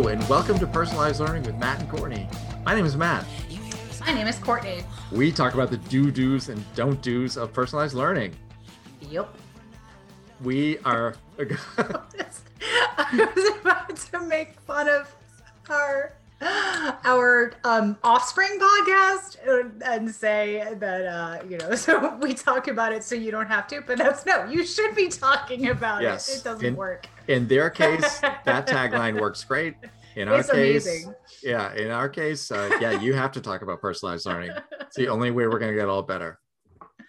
Hello, and welcome to Personalized Learning with Matt and Courtney. My name is Matt. My name is Courtney. We talk about the do do's and don't do's of personalized learning. Yep. We are. I was about to make fun of our our um, offspring podcast and, and say that uh, you know so we talk about it so you don't have to but that's no you should be talking about Yes. it it doesn't In- work in their case, that tagline works great. In our it's case, amazing yeah, in our case, uh, yeah, you have to talk about personalized learning. It's the only way we're going to get all better.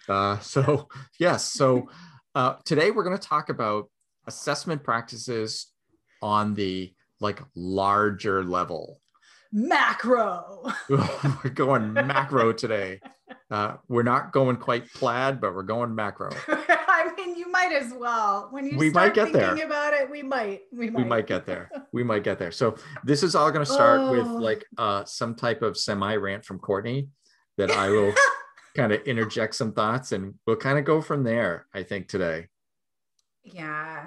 Uh, so, yes. So, uh, today we're going to talk about assessment practices on the like larger level. macro we're going macro today. Uh, we're not going quite plaid, but we're going macro. I mean you might as well when you We start might get there. thinking about it we might we might We might get there. We might get there. So this is all going to start with Oh. like uh, some type of semi rant from Courtney that I will kind of interject some thoughts, and we'll kind of go from there. I think today. Yeah.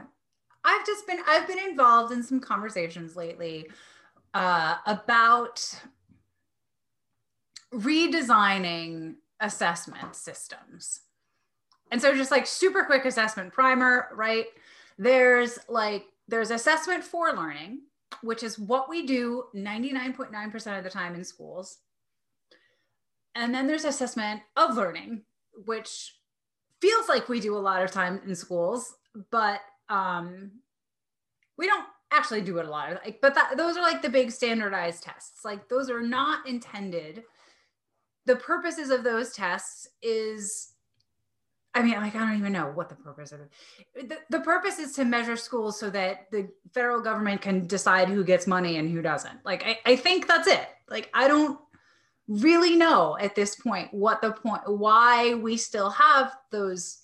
I've just been I've been involved in some conversations lately uh, about redesigning assessment systems. And so just like super quick assessment primer, right? There's like there's assessment for learning, which is what we do 99.9% of the time in schools. And then there's assessment of learning, which feels like we do a lot of time in schools, but um, we don't actually do it a lot. Like, but that, those are like the big standardized tests. Like those are not intended. The purposes of those tests is, I mean, like I don't even know what the purpose of it. The, the purpose is to measure schools so that the federal government can decide who gets money and who doesn't. Like I, I think that's it. Like I don't really know at this point what the point why we still have those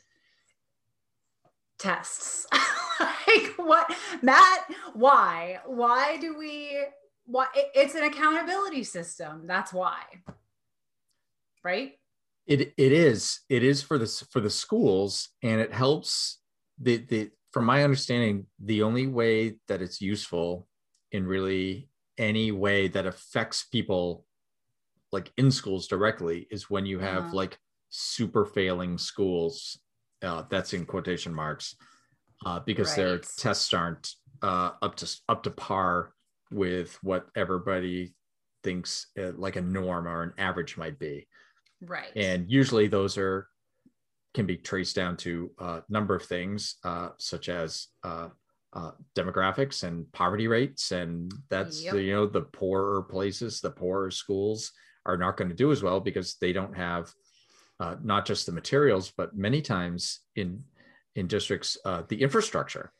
tests like what matt why why do we why it- it's an accountability system that's why right It it is it is for the for the schools, and it helps the the from my understanding, the only way that it's useful in really any way that affects people like in schools directly is when you have Uh-huh. like super failing schools. Uh, that's in quotation marks, uh, because their tests aren't uh, up to up to par with what everybody thinks uh, like a norm or an average might be right. And usually those are can be traced down to a number of things uh, such as uh, uh, demographics and poverty rates. And that's Yep. the, you know the poorer places the poorer schools are not going to do as well because they don't have uh, not just the materials but many times in in districts uh, the infrastructure.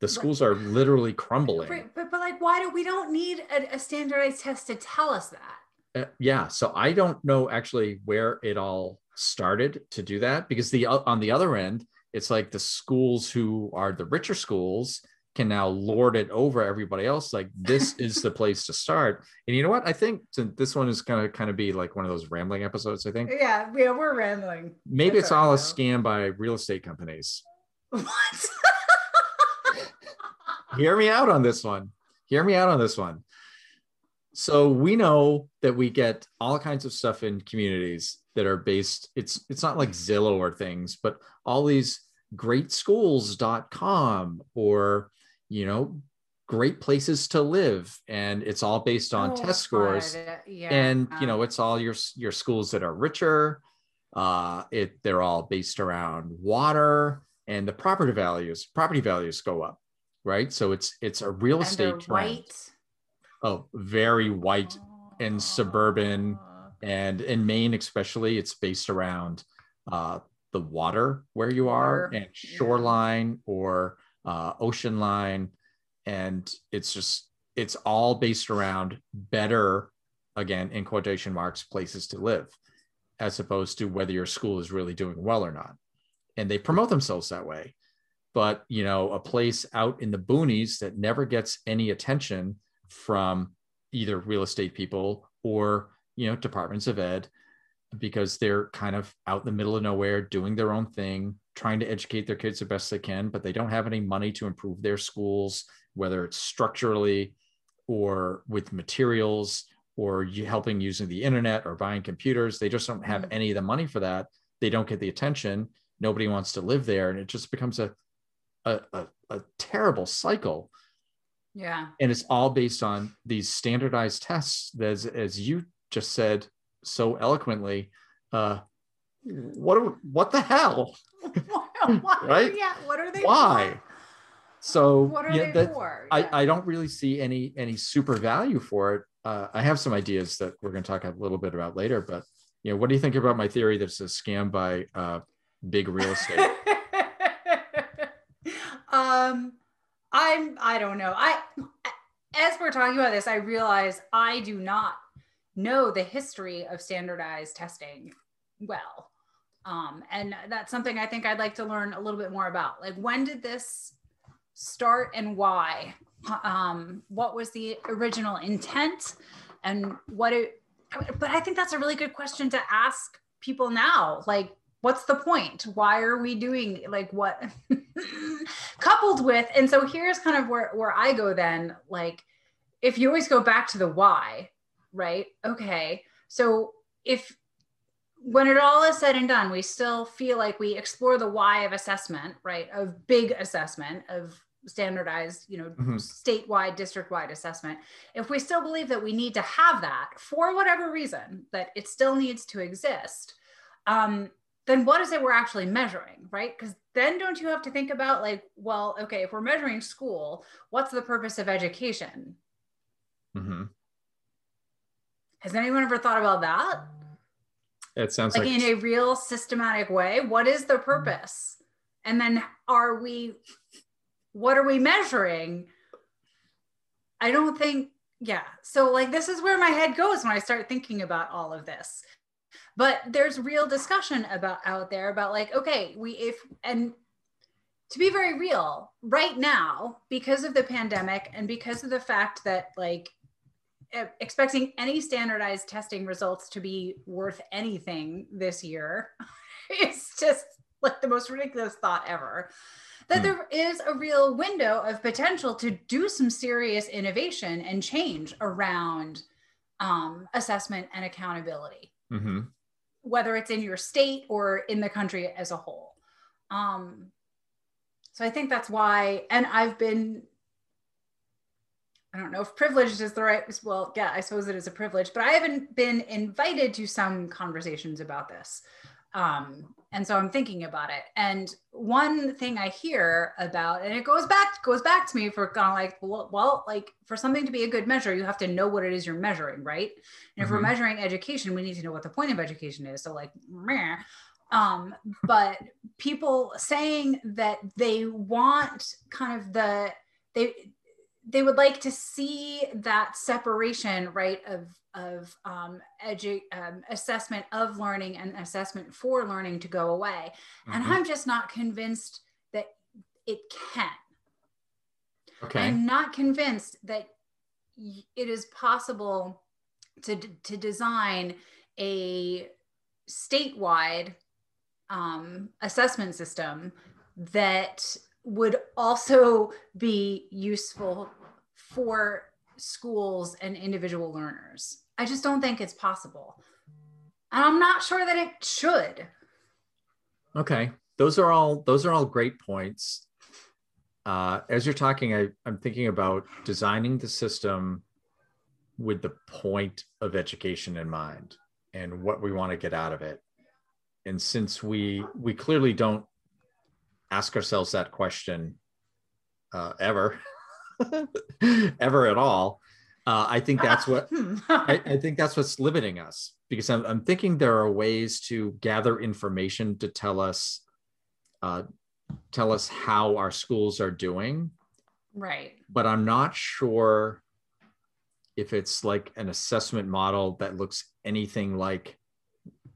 The schools are literally crumbling. Right, but, but like why do we don't need a, a standardized test to tell us that Uh, yeah so i don't know actually where it all started to do that because the on the other end it's like the schools who are the richer schools can now lord it over everybody else like this is the place to start. And you know what? I think this one is going to kind of be like one of those rambling episodes i think. Yeah yeah we're rambling. Maybe That's it's all all a scam by real estate companies. What? Hear me out on this one. Hear me out on this one. So we know that we get all kinds of stuff in communities that are based, it's it's not like Zillow or things, but all these greatschools.com or you know, great places to live. And it's all based on Oh, test scores. yeah and you know it's all your your schools that are richer uh it they're all based around water and the property values property values go up right? So it's it's a real estate trend. white oh very white and suburban. and in maine especially it's based around uh the water where you are and shoreline or uh ocean line. And it's just it's all based around better again in quotation marks places to live as opposed to whether your school is really doing well or not. And they promote themselves that way. But you know a place out in the boonies that never gets any attention from either real estate people or you know departments of ed because they're kind of out in the middle of nowhere doing their own thing trying to educate their kids the best they can but they don't have any money to improve their schools whether it's structurally or with materials or helping using the internet or buying computers. They just don't have Mhm. any of the money for that. They don't get the attention. Nobody wants to live there. And it just becomes a, a, a, a terrible cycle. Yeah. And it's all based on these standardized tests. As, as you just said so eloquently, uh, what, are- what the hell? Why- Right? Yeah. What are they? Why? For? So What are yeah, they that, for? I, Yeah. I don't really see any any super value for it. Uh, I have some ideas that we're going to talk a little bit about later, but you know, what do you think about my theory that it's a scam by uh, big real estate? um i'm i don't know. I as we're talking about this i realize i do not know the history of standardized testing well. Um and that's something i think i'd like to learn a little bit more about. Like when did this start and why? Um what was the original intent and what it but i think that's a really good question to ask people now. Like what's the point? Why are we doing like what coupled with and so here's kind of where where i go then like if you always go back to the why right? Okay so if when it all is said and done we still feel like we explore the why of assessment right? Of big assessment of standardized you know Mhm. statewide district-wide assessment. If we still believe that we need to have that for whatever reason that it still needs to exist um, then what is it we're actually measuring, right? Because then don't you have to think about like, well, okay, if we're measuring school, what's the purpose of education? Mm-hmm. Has anyone ever thought about that? It sounds Like like, in a real systematic way, what is the purpose? And then are we, what are we measuring? I don't think, yeah. So like this is where my head goes when I start thinking about all of this. But there's real discussion about out there about like okay we if and to be very real right now because of the pandemic and because of the fact that like expecting any standardized testing results to be worth anything this year it's just like the most ridiculous thought ever that Hmm. there is a real window of potential to do some serious innovation and change around um, assessment and accountability Mhm. whether it's in your state or in the country as a whole. Um, so I think that's why, and I've been, I don't know if privileged is the right, well, yeah, I suppose it is a privilege, but I haven't been invited to some conversations about this. Um, and so I'm thinking about it. And one thing I hear about, and it goes back, goes back to me for kind of like, well, well, like for something to be a good measure, you have to know what it is you're measuring, right? And if we're Mhm. measuring education, we need to know what the point of education is. So like, meh. um, but people saying that they want kind of the they they would like to see that separation, right, of of um, edu- um, assessment of learning and assessment for learning to go away. And Mhm. I'm just not convinced that it can. Okay. I'm not convinced that it is possible to, to design a statewide um, assessment system that would also be useful for schools and individual learners. I just don't think it's possible. And I'm not sure that it should. Okay. Those are all those are all great points. Uh, as you're talking, I, I'm thinking about designing the system with the point of education in mind and what we want to get out of it. And since we we clearly don't ask ourselves that question uh, ever, ever at all, uh, I think that's what Hmm. I, I think that's what's limiting us because I'm, I'm thinking there are ways to gather information to tell us uh, tell us how our schools are doing right. but i'm not sure if it's like an assessment model that looks anything like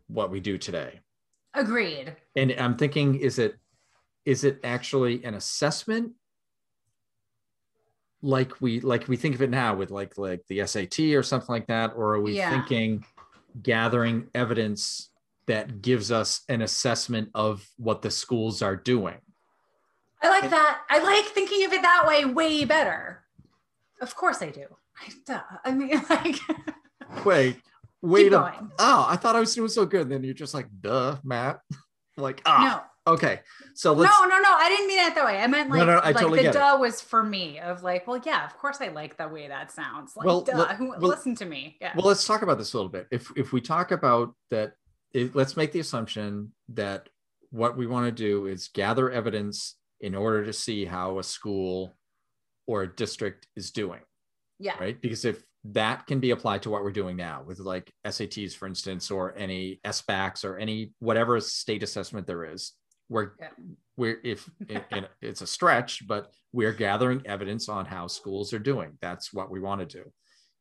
what we do today Agreed. and i'm thinking is it is it actually an assessment like we like we think of it now with like like the SAT or something like that or are we Yeah. thinking gathering evidence that gives us an assessment of what the schools are doing I like that. I like thinking of it that way way better. Of course I do. Duh. I mean, like, Wait, wait. keep a- going. oh, I thought I was doing so good. Then you're just like, duh, Matt. like, ah, no, okay. So let's. no, no, no. I didn't mean it that way. I meant No, like, no, I like totally the get it. duh was for me of like, well, yeah, of course I like the way that sounds. Like, Well, duh. let- Who, well- listen to me. Yeah. Well, let's talk about this a little bit. If if we talk about that, it, let's make the assumption that what we want to do is gather evidence in order to see how a school or a district is doing, yeah. right? Because if that can be applied to what we're doing now with like SATs, for instance, or any SBACs or any whatever state assessment there is, we're Yeah. we're if it- it's a stretch, but we're gathering evidence on how schools are doing. That's what we want to do.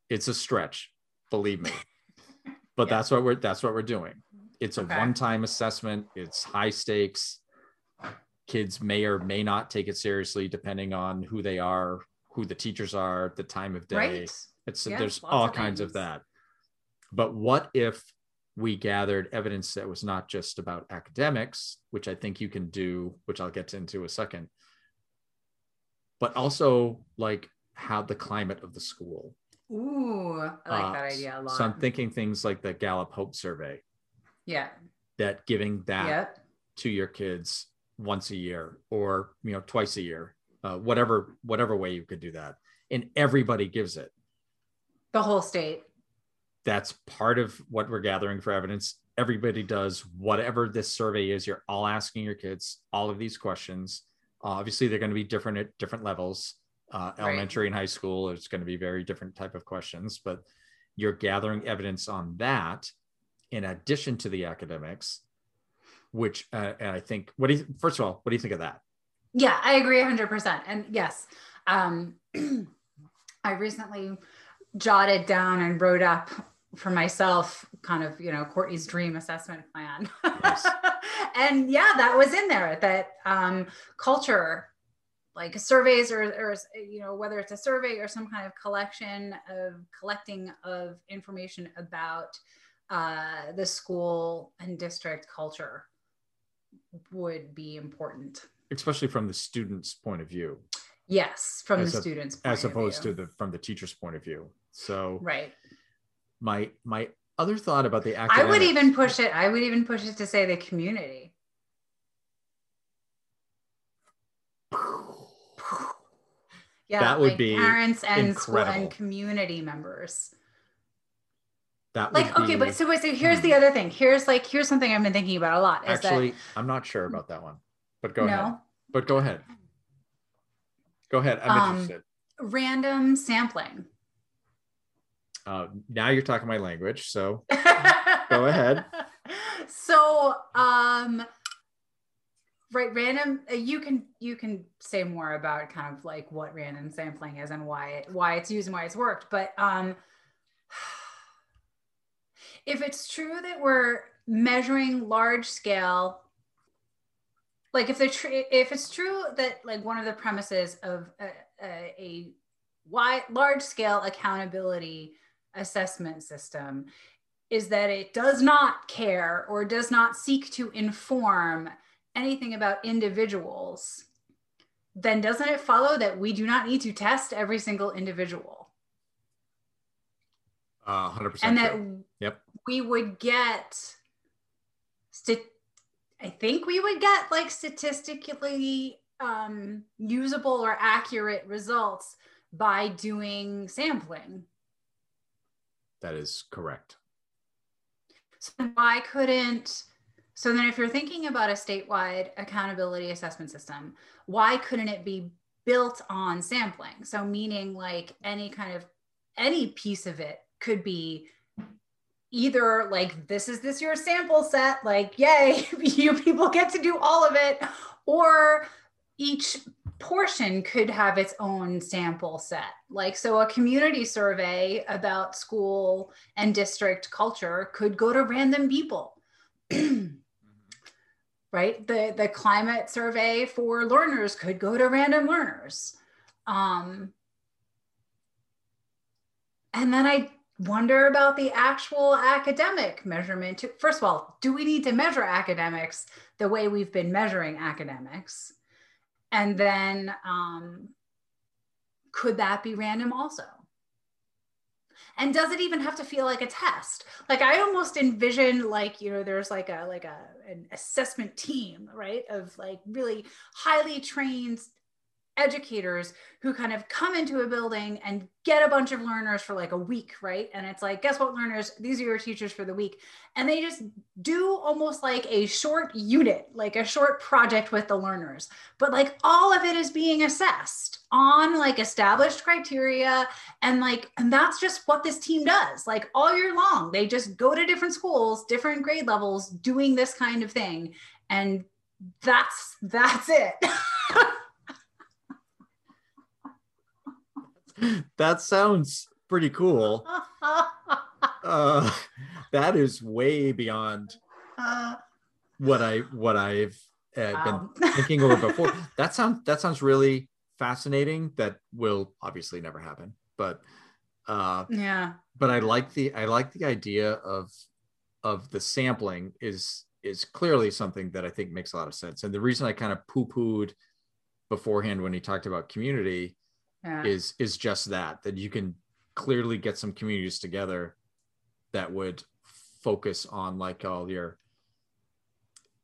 It's a stretch, believe me, but Yeah. that's what we're that's what we're doing. It's a Okay. one-time assessment. It's high stakes. Kids may or may not take it seriously depending on who they are, who the teachers are, the time of day. Right. It's Yeah, there's all of kinds of that. But what if we gathered evidence that was not just about academics, which I think you can do, which I'll get into a second, but also like how the climate of the school. Ooh, I like Uh, that idea a lot. So I'm thinking things like the Gallup Hope Survey, yeah. that giving that Yep. to your kids once a year or you know twice a year, uh, whatever whatever way you could do that, and everybody gives it. The whole state. That's part of what we're gathering for evidence. Everybody does whatever this survey is. You're all asking your kids all of these questions. obviously, they're going to be different at different levels. Uh, Right. elementary and high school, it's going to be very different type of questions, but you're gathering evidence on that in addition to the academics. Which, uh, and I think, what do you? First of all, what do you think of that? Yeah, I agree 100%. And yes, um, I recently jotted down and wrote up for myself kind of, you know, Courtney's dream assessment plan. Nice. and yeah, that was in there that um, culture, like surveys or, or, you know, whether it's a survey or some kind of collection of collecting of information about uh, the school and district culture would be important. Especially from the student's point of view, Yes, from the a- students' as point of opposed to the from the teacher's point of view. So right. my my other thought about the I would even push it. I would even push it to say the community. Yeah, That would like be parents and school and community members. that Like, okay, be- but so, wait, so here's Hmm. the other thing. Here's like here's something I've been thinking about a lot. Actually I'm not sure about that one, but go that ahead. But go ahead. Go ahead. I'm Um, interested. random sampling. Uh, now you're talking my language, so Go ahead. So, um, right, random. uh, You can you can say more about kind of like what random sampling is and why it why it's used and why it's worked. But um, if it's true that we're measuring large scale, like if the tr- if it's true that like one of the premises of a, a, a wide large scale accountability assessment system is that it does not care or does not seek to inform anything about individuals, then doesn't it follow that we do not need to test every single individual? Uh, 100%. and that true. Yep. we would get, st- I think we would get like statistically um, usable or accurate results by doing sampling. that is correct. So why couldn't so then if you're thinking about a statewide accountability assessment system, why couldn't it be built on sampling? So meaning like any kind of any piece of it could be either like this is this your sample set like yay you people get to do all of it or each portion could have its own sample set. Like so a community survey about school and district culture could go to random people. Right? The the climate survey for learners could go to random learners. Um, and then i wonder about the actual academic measurement first of all do we need to measure academics the way we've been measuring academics? And then um, could that be random also? And does it even have to feel like a test? Like i almost envision like you know there's like a like a an assessment team right of like really highly trained educators who kind of come into a building and get a bunch of learners for like a week, right? And it's like, guess what, learners? These are your teachers for the week. And they just do almost like a short unit, like a short project with the learners. But like all of it is being assessed on like established criteria. And like, and that's just what this team does. Like all year long, they just go to different schools, different grade levels, doing this kind of thing. And that's that's it. that sounds pretty cool. Uh, that is way beyond what I what I've uh, wow. been thinking over before. that sounds that sounds really fascinating. That will obviously never happen, but uh, yeah. But I like the I like the idea of of the sampling is is clearly something that I think makes a lot of sense. And the reason I kind of poo pooed beforehand when he talked about community yeah. is is just that that you can clearly get some communities together that would focus on like all your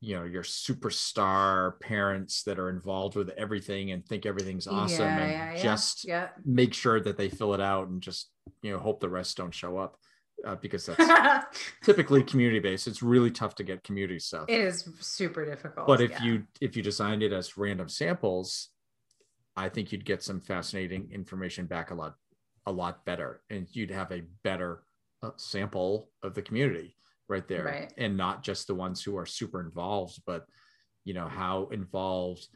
you know your superstar parents that are involved with everything and think everything's awesome yeah, and yeah, just yeah. make sure that they fill it out and just you know hope the rest don't show up uh, because that's typically community based it's really tough to get community stuff it is super difficult but if you if you designed it as random samples I think you'd get some fascinating information back a lot, a lot better, and you'd have a better uh, sample of the community right there, right. and not just the ones who are super involved, but you know how involved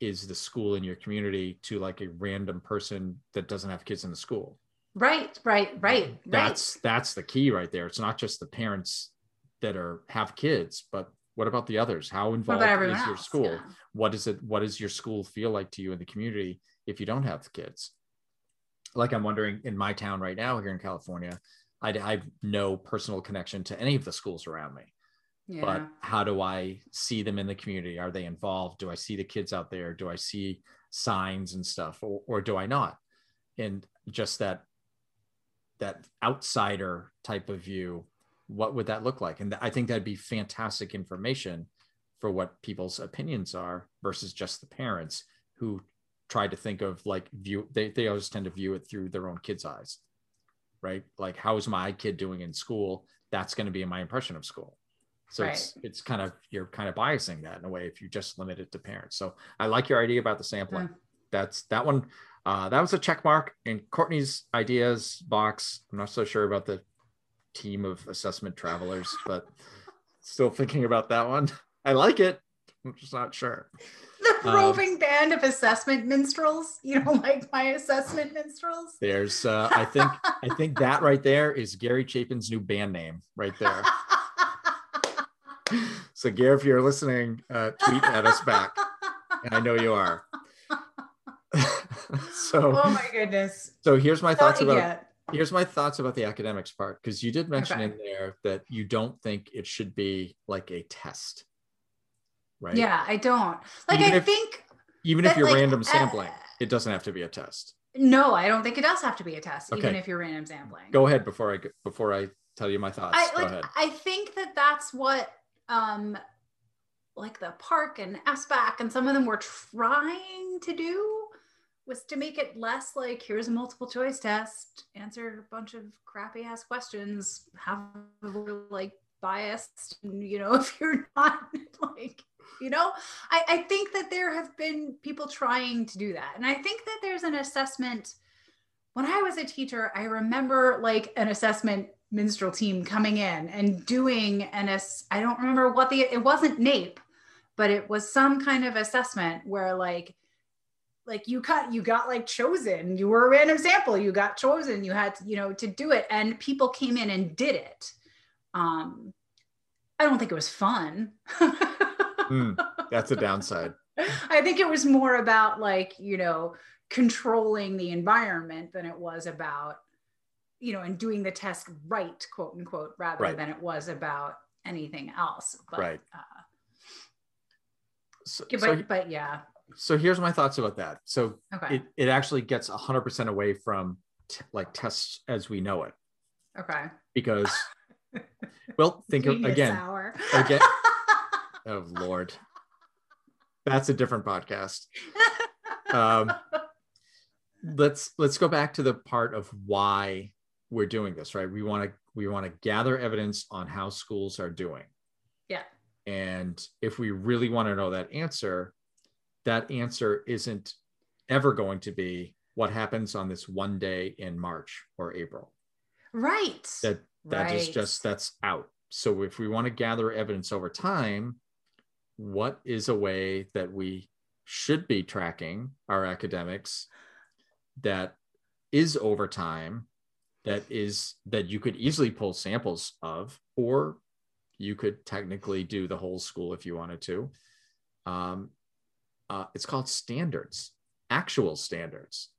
is the school in your community to like a random person that doesn't have kids in the school. Right, right, right. That's right. that's the key right there. It's not just the parents that are have kids, but what about the others? How involved is your school? Yeah. What is it? What does your school feel like to you in the community if you don't have the kids? Like I'm wondering in my town right now here in California, I, I have no personal connection to any of the schools around me. Yeah. But how do I see them in the community? Are they involved? Do I see the kids out there? Do I see signs and stuff, or, or do I not? And just that that outsider type of view what would that look like? And I think that'd be fantastic information for what people's opinions are versus just the parents who try to think of like view they, they always tend to view it through their own kids' eyes. Right. Like how's my kid doing in school? That's going to be my impression of school. So right. it's it's kind of you're kind of biasing that in a way if you just limit it to parents. So I like your idea about the sampling. Mm. That's that one. Uh, that was a check mark in Courtney's ideas box. I'm not so sure about the team of assessment travelers, but still thinking about that one. I like it. I'm just not sure. The um, roving um, band of assessment minstrels. You don't like my assessment minstrels? There's, uh, I think, I think that right there is Gary Chapin's new band name, right there. so, Gary, if you're listening, uh, tweet at us back, and I know you are. so, oh my goodness. So here's my thoughts about. Yet here's my thoughts about the academics part because you did mention okay. in there that you don't think it should be like a test right? Yeah i don't. Like even i if, think even if you're like, random uh, sampling uh, it doesn't have to be a test. No i don't think it does have to be a test okay. even if you're random sampling. Go ahead before i before i tell you my thoughts. I, go like, ahead. I think that that's what um like the PARCC and SBAC and some of them were trying to do was to make it less like here's a multiple choice test, answer a bunch of crappy ass questions, have like biased, you know, if you're not like, you know, I, I think that there have been people trying to do that. And I think that there's an assessment. When I was a teacher, I remember like an assessment minstrel team coming in and doing an ass- I don't remember what the it wasn't NAEP, but it was some kind of assessment where like like you cut you got like chosen. You were a random sample you got chosen. You had to, you know to do it. And people came in and did it. Um i don't think it was fun. Mm, that's a downside. I think it was more about like you know controlling the environment than it was about you know and doing the test right quote unquote rather right. than it was about anything else. But, right. uh, so, but, so, but yeah so here's my thoughts about that. So okay. it, it actually gets 100% away from t- like tests as we know it. Okay. because well think of again again oh lord that's a different podcast um let's let's go back to the part of why we're doing this right we want to we want to gather evidence on how schools are doing yeah. and if we really want to know that answer that answer isn't ever going to be what happens on this one day in march or april Right. that that is Right. just that's out so if we want to gather evidence over time what is a way that we should be tracking our academics that is over time that is that you could easily pull samples of or you could technically do the whole school if you wanted to um, uh, it's called standards actual standards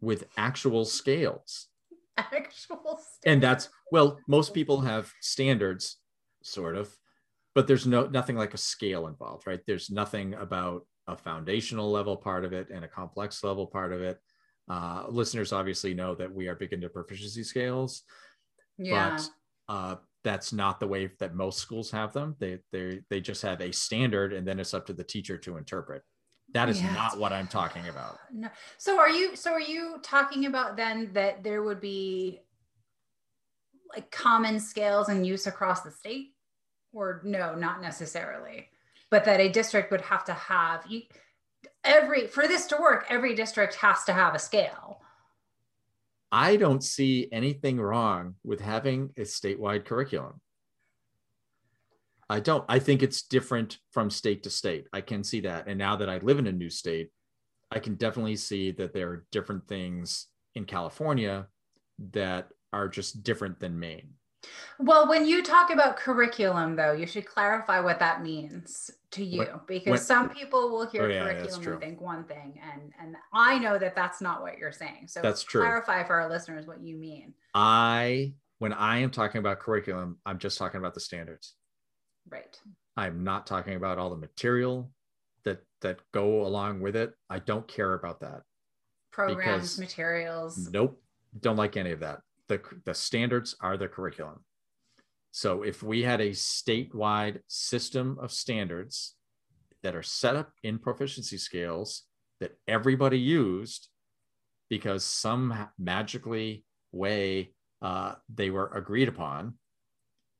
with actual scales. Actual and that's well most people have standards sort of but there's no nothing like a scale involved right? There's nothing about a foundational level part of it and a complex level part of it. Uh, listeners obviously know that we are big into proficiency scales yeah. but uh, that's not the way that most schools have them they they they just have a standard and then it's up to the teacher to interpret that is Yeah. not what i'm talking about No. So are you so are you talking about then that there would be like common scales and use across the state? Or no, not necessarily. But that a district would have to have you every for this to work, every district has to have a scale. I don't see anything wrong with having a statewide curriculum. I don't. I think it's different from state to state. I can see that. And now that I live in a new state, I can definitely see that there are different things in California that are just different than Maine. Well, when you talk about curriculum, though, you should clarify what that means to you, When- because some people will hear Oh, yeah, curriculum and think one thing, and and I know that that's not what you're saying. So That's true. Clarify for our listeners what you mean. I, when I am talking about curriculum, I'm just talking about the standards. Right. I'm not talking about all the material that that go along with it. I don't care about that. Programs, materials. Nope, don't like any of that. The, the standards are the curriculum. So if we had a statewide system of standards that are set up in proficiency scales that everybody used because some magically way uh, they were agreed upon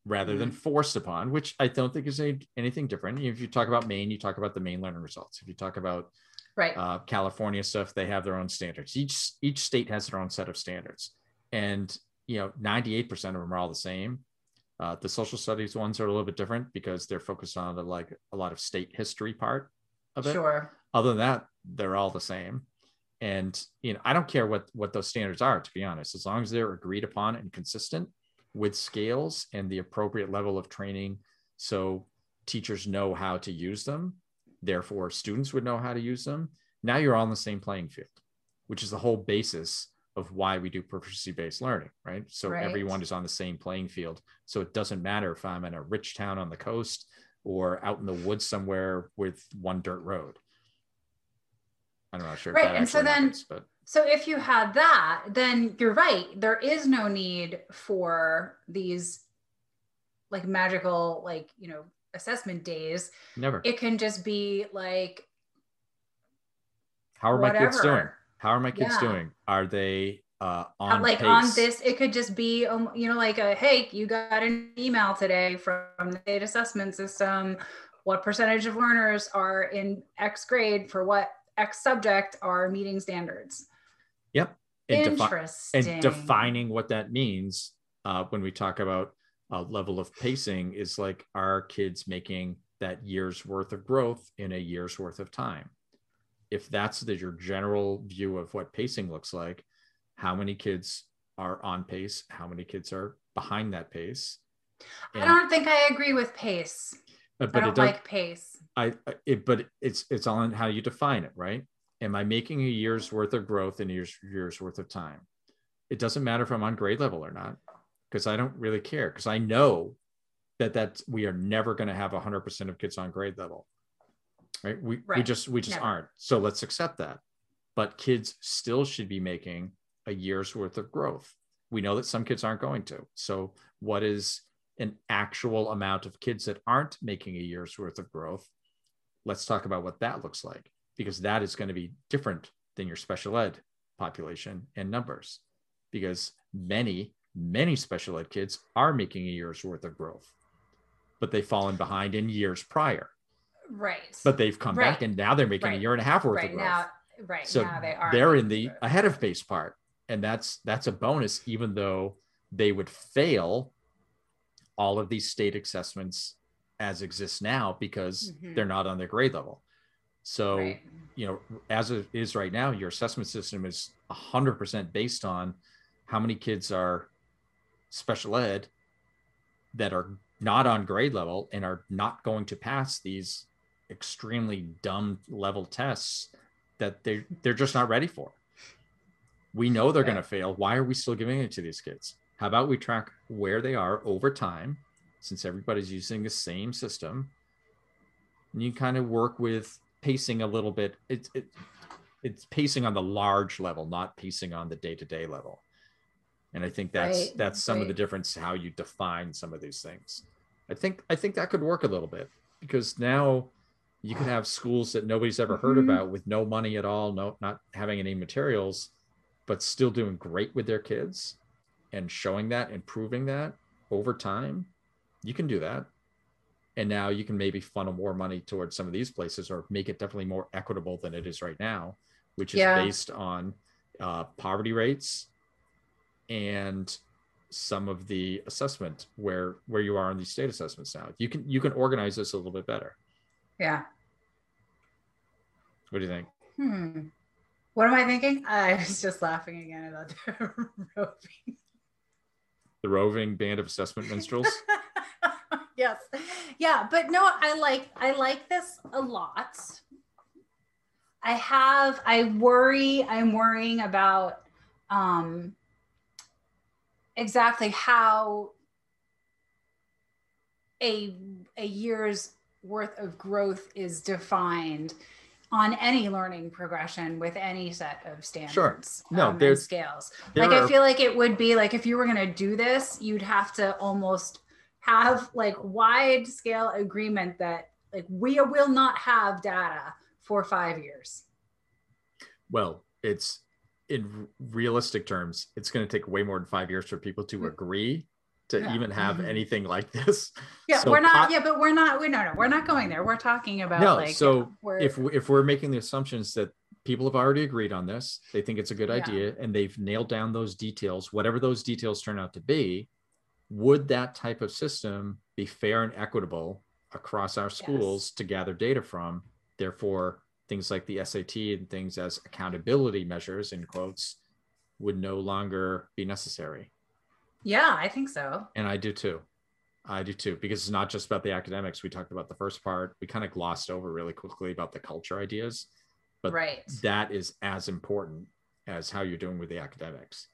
rather than forced upon, which I don't think is any, anything different. If you talk about Maine, you talk about the Maine learning results. If you talk about Right. uh, California stuff, they have their own standards. Each each state has their own set of standards, and you know, ninety eight percent of them are all the same. Uh, the social studies ones are a little bit different because they're focused on the like a lot of state history part of it. sure. Other than that, they're all the same. And you know, I don't care what what those standards are, to be honest, as long as they're agreed upon and consistent with scales and the appropriate level of training, so teachers know how to use them. Therefore, students would know how to use them. Now you're all on the same playing field, which is the whole basis of why we do proficiency based learning, right? So Right. everyone is on the same playing field. So it doesn't matter if I'm in a rich town on the coast or out in the woods somewhere with one dirt road. I'm not sure. if Right, that and so then- happens, but So if you had that, then you're right. There is no need for these like magical, like, you know, assessment days. never. It can just be like How are my kids doing? How are my kids Yeah. doing? Are they uh, Uh, on like pace? on this it could just be um, you know like a hey you got an email today from the state assessment system what percentage of learners are in x grade for what x subject are meeting standards Yep. And, defi- interesting and defining what that means uh, when we talk about a level of pacing is like are kids making that year's worth of growth in a year's worth of time if that's the, your general view of what pacing looks like how many kids are on pace how many kids are behind that pace i don't think i agree with pace uh, but, i don't does, like pace I I- it, but it's it's all in how you define it, right? Am I making a year's worth of growth in a year's year's worth of time? It doesn't matter if I'm on grade level or not, because I don't really care. Because I know that that we are never going to have 100% of kids on grade level, right? We we just we just Never. aren't. So let's accept that. But kids still should be making a year's worth of growth. we know that some kids aren't going to so what is an actual amount of kids that aren't making a year's worth of growth let's talk about what that looks like because that is going to be different than your special ed population and numbers because many many special ed kids are making a year's worth of growth but they've fallen behind in years prior right but they've come Right. back and now they're making Right. a year and a half worth right of growth now right so now they are they're in the ahead of pace part and that's that's a bonus even though they would fail all of these state assessments as exists now because Mhm. they're not on their grade level so Right. you know as it is right now your assessment system is 100% based on how many kids are special ed that are not on grade level and are not going to pass these extremely dumb level tests that they they're just not ready for. We know they're going to fail. Why are we still giving it to these kids? How about we track where they are over time since everybody's using the same system and you kind of work with pacing a little bit. It's it, it's pacing on the large level not pacing on the day-to-day level. And i think that's Right, that's some of the difference how you define some of these things. I think i think that could work a little bit because now you could have schools that nobody's ever heard Mhm. about with no money at all no not having any materials but still doing great with their kids and showing that and proving that over time you can do that and now you can maybe funnel more money towards some of these places or make it definitely more equitable than it is right now which is Yeah. based on uh, poverty rates and some of the assessment where where you are on these state assessments now you can you can organize this a little bit better yeah what do you think? Hmm. What am i thinking? I was just laughing again about the roving. The roving band of assessment minstrels? Yes. Yeah but no i like i like this a lot. I have i worry i'm worrying about um exactly how a a year's worth of growth is defined on any learning progression with any set of standards No, um, there's- scales. There like are- i feel like it would be like if you were going to do this you'd have to almost have like wide scale agreement that like we will not have data for five years. Well it's in realistic terms it's going to take way more than five years for people to agree to Yeah. even have Mhm. anything like this yeah So we're not yeah but we're not we no no we're not going there we're talking about No, like so we're, if if we're making the assumptions that people have already agreed on this they think it's a good Yeah. idea and they've nailed down those details whatever those details turn out to be would that type of system be fair and equitable across our schools to gather data from therefore things like the sat and things as accountability measures in quotes would no longer be necessary yeah i think so and I do too. I do too, because it's not just about the academics. We talked about the first part. We kind of glossed over really quickly about the culture ideas, but right that is as important as how you're doing with the academics.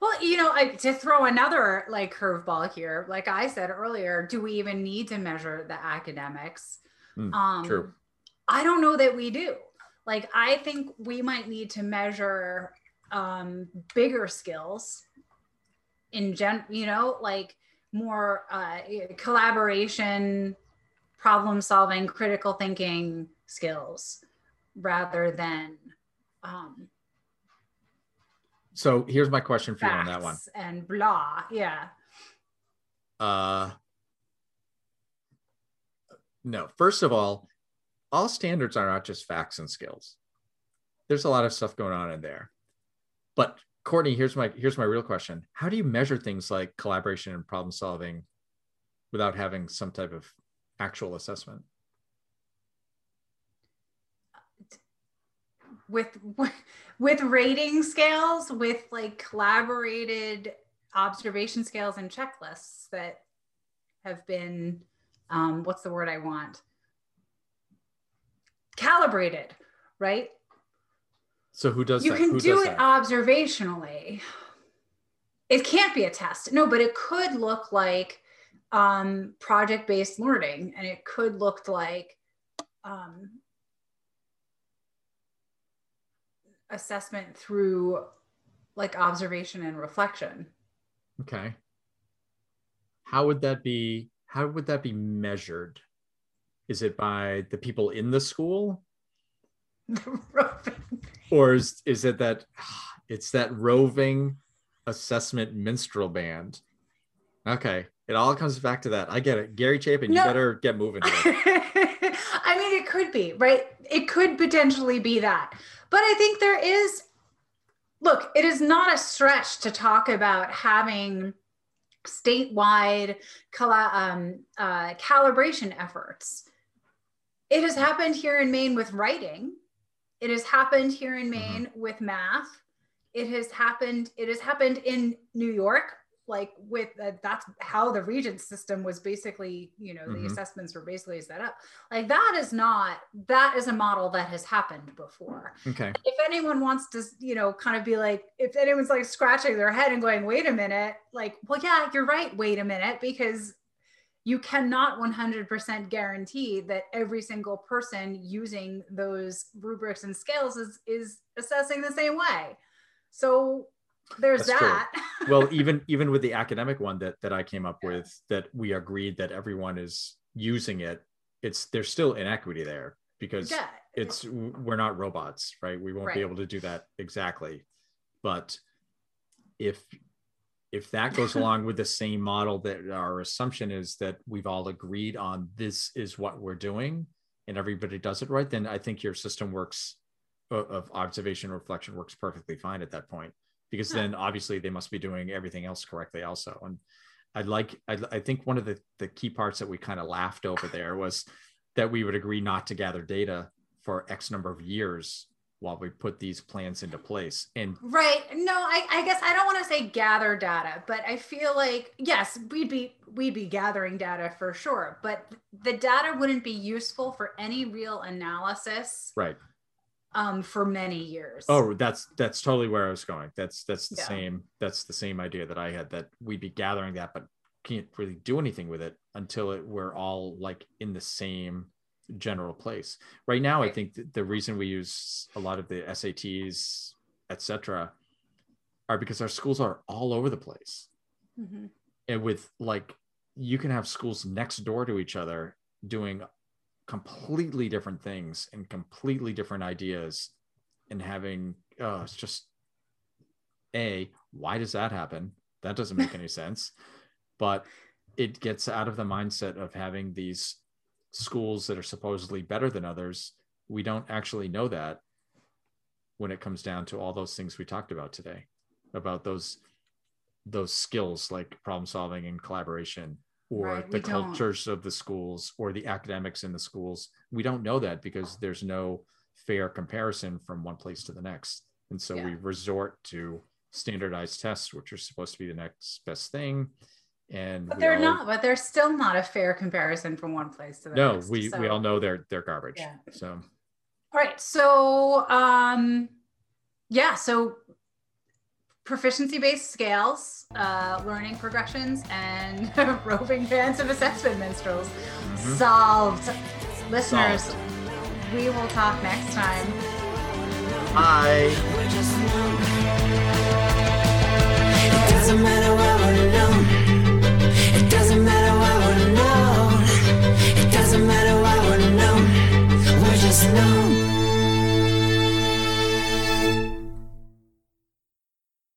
Well, you know, I, to throw another like curveball here, like I said earlier, do we even need to measure the academics? Mm, um, true. I don't know that we do. Like, I think we might need to measure um, bigger skills in gen, you know, like more uh, collaboration, problem solving, critical thinking skills rather than um, So here's my question for you on that one. and blah. Yeah. Uh, no, first of all, all standards are not just facts and skills. There's a lot of stuff going on in there. But Courtney, here's my here's my real question. How do you measure things like collaboration and problem solving without having some type of actual assessment? with with rating scales with like collaborated observation scales and checklists that have been um, what's the word i want calibrated right So who does you that? You can who do it that? observationally it can't be a test no but it could look like um, project-based learning and it could look like um, assessment through like observation and reflection. Okay. How would that be? How would that be measured? Is it by the people in the school? or is, is it that it's that roving assessment minstrel band? Okay. It all comes back to that. I get it. Gary Chapin, no. you better get moving. I mean, it could be, right? It could potentially be that. But I think there is, look, it is not a stretch to talk about having statewide um, uh, calibration efforts. It has happened here in Maine with writing. It has happened here in mm-hmm. Maine mm-hmm. with math. It has happened. It has happened in New York like with uh, that's how the Regents system was basically you know mm-hmm. the assessments were basically set up like that is not that is a model that has happened before okay if anyone wants to you know kind of be like if anyone's like scratching their head and going wait a minute like well yeah you're right wait a minute because you cannot 100% guarantee that every single person using those rubrics and scales is is assessing the same way. So there's That's that. Well even even with the academic one that that i came up with that we agreed that everyone is using it it's there's still inequity there because yeah. it's we're not robots right? We won't right. be able to do that exactly. But if if that goes along with the same model that our assumption is that we've all agreed on this is what we're doing and everybody does it right then i think your system works uh, of observation reflection works perfectly fine at that point because then obviously they must be doing everything else correctly also. And i like i, I think one of the, the key parts that we kind of laughed over there was that we would agree not to gather data for x number of years while we put these plans into place and right no i, I guess i don't want to say gather data but i feel like yes we'd be we'd be gathering data for sure but the data wouldn't be useful for any real analysis right um, for many years. Oh, that's that's totally where I was going. That's that's the yeah. same that's the same idea that I had that we'd be gathering that, but can't really do anything with it until it, we're all like in the same general place. Right now. I think the reason we use a lot of the SATs, etc., are because our schools are all over the place, mm-hmm. and with like you can have schools next door to each other doing completely different things and completely different ideas and having oh it's just a why does that happen that doesn't make any sense but it gets out of the mindset of having these schools that are supposedly better than others we don't actually know that when it comes down to all those things we talked about today about those those skills like problem solving and collaboration or right, the cultures don't. of the schools or the academics in the schools. We don't know that because there's no fair comparison from one place to the next. And so yeah. we resort to standardized tests, which are supposed to be the next best thing. And but they're all, not, but they're still not a fair comparison from one place to the no, next. No, we, so. we all know they're they're garbage. Yeah. So all right. So um yeah, so proficiency based scales, uh, learning progressions, and roving bands of assessment minstrels. Mm-hmm. Solved. Listeners, Solved. we will talk next time. Bye. know.